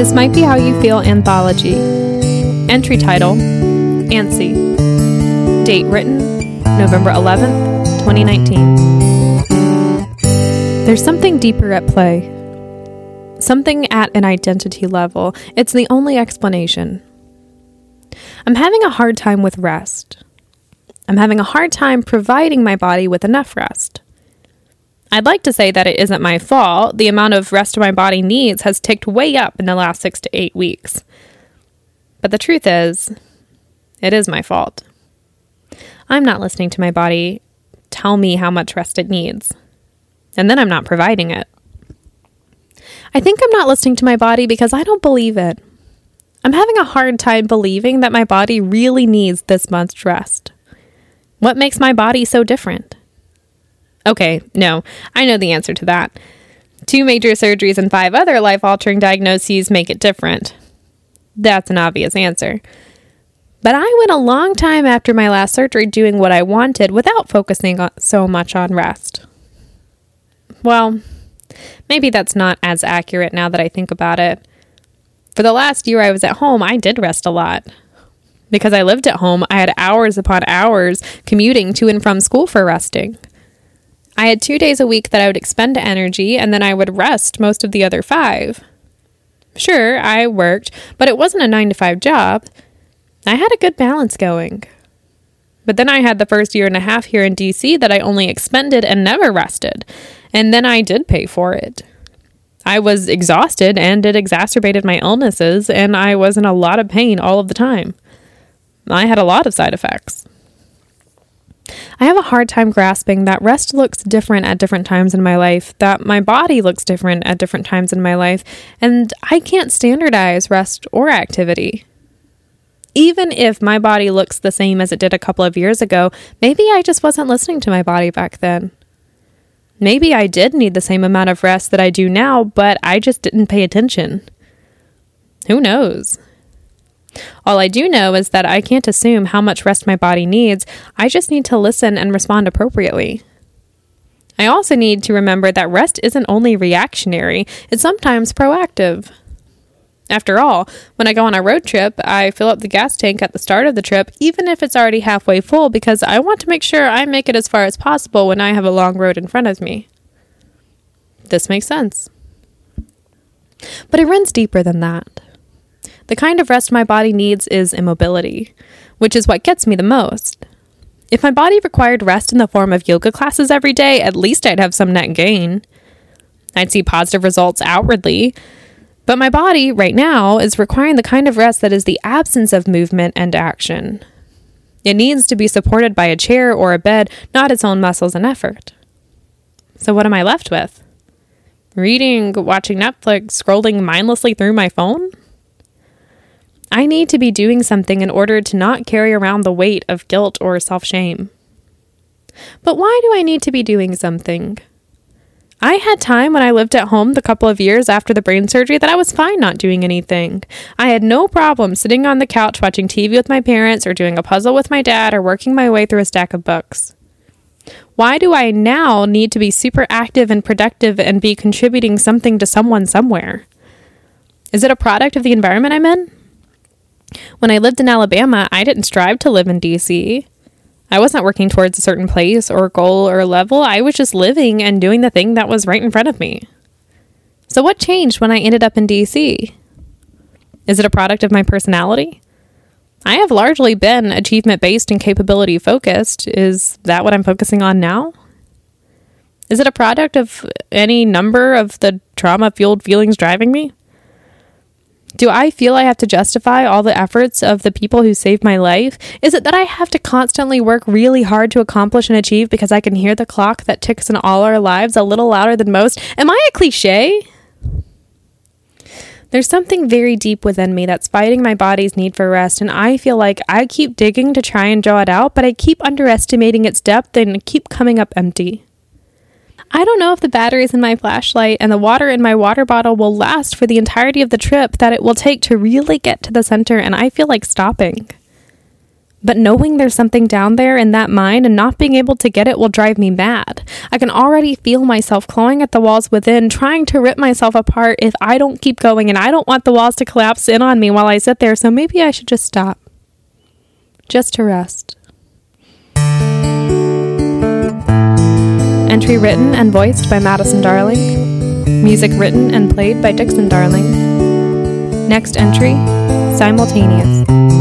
This Might Be How You Feel Anthology. Entry title Antsy. Date written November 11th, 2019. There's something deeper at play. Something at an identity level. It's the only explanation. I'm having a hard time with rest. I'm having a hard time providing my body with enough rest. I'd like to say that it isn't my fault. The amount of rest my body needs has ticked way up in the last six to eight weeks. But the truth is, it is my fault. I'm not listening to my body tell me how much rest it needs, and then I'm not providing it. I think I'm not listening to my body because I don't believe it. I'm having a hard time believing that my body really needs this much rest. What makes my body so different? Okay, no, I know the answer to that. Two major surgeries and five other life altering diagnoses make it different. That's an obvious answer. But I went a long time after my last surgery doing what I wanted without focusing so much on rest. Well, maybe that's not as accurate now that I think about it. For the last year I was at home, I did rest a lot. Because I lived at home, I had hours upon hours commuting to and from school for resting. I had two days a week that I would expend energy, and then I would rest most of the other five. Sure, I worked, but it wasn't a nine to five job. I had a good balance going. But then I had the first year and a half here in DC that I only expended and never rested, and then I did pay for it. I was exhausted and it exacerbated my illnesses, and I was in a lot of pain all of the time. I had a lot of side effects. I have a hard time grasping that rest looks different at different times in my life, that my body looks different at different times in my life, and I can't standardize rest or activity. Even if my body looks the same as it did a couple of years ago, maybe I just wasn't listening to my body back then. Maybe I did need the same amount of rest that I do now, but I just didn't pay attention. Who knows? All I do know is that I can't assume how much rest my body needs. I just need to listen and respond appropriately. I also need to remember that rest isn't only reactionary, it's sometimes proactive. After all, when I go on a road trip, I fill up the gas tank at the start of the trip, even if it's already halfway full, because I want to make sure I make it as far as possible when I have a long road in front of me. This makes sense. But it runs deeper than that. The kind of rest my body needs is immobility, which is what gets me the most. If my body required rest in the form of yoga classes every day, at least I'd have some net gain. I'd see positive results outwardly. But my body, right now, is requiring the kind of rest that is the absence of movement and action. It needs to be supported by a chair or a bed, not its own muscles and effort. So, what am I left with? Reading, watching Netflix, scrolling mindlessly through my phone? I need to be doing something in order to not carry around the weight of guilt or self shame. But why do I need to be doing something? I had time when I lived at home the couple of years after the brain surgery that I was fine not doing anything. I had no problem sitting on the couch watching TV with my parents or doing a puzzle with my dad or working my way through a stack of books. Why do I now need to be super active and productive and be contributing something to someone somewhere? Is it a product of the environment I'm in? When I lived in Alabama, I didn't strive to live in DC. I wasn't working towards a certain place or goal or level. I was just living and doing the thing that was right in front of me. So, what changed when I ended up in DC? Is it a product of my personality? I have largely been achievement based and capability focused. Is that what I'm focusing on now? Is it a product of any number of the trauma fueled feelings driving me? Do I feel I have to justify all the efforts of the people who saved my life? Is it that I have to constantly work really hard to accomplish and achieve because I can hear the clock that ticks in all our lives a little louder than most? Am I a cliche? There's something very deep within me that's fighting my body's need for rest, and I feel like I keep digging to try and draw it out, but I keep underestimating its depth and keep coming up empty. I don't know if the batteries in my flashlight and the water in my water bottle will last for the entirety of the trip that it will take to really get to the center, and I feel like stopping. But knowing there's something down there in that mine and not being able to get it will drive me mad. I can already feel myself clawing at the walls within, trying to rip myself apart if I don't keep going, and I don't want the walls to collapse in on me while I sit there, so maybe I should just stop. Just to rest. Entry written and voiced by Madison Darling. Music written and played by Dixon Darling. Next entry, simultaneous.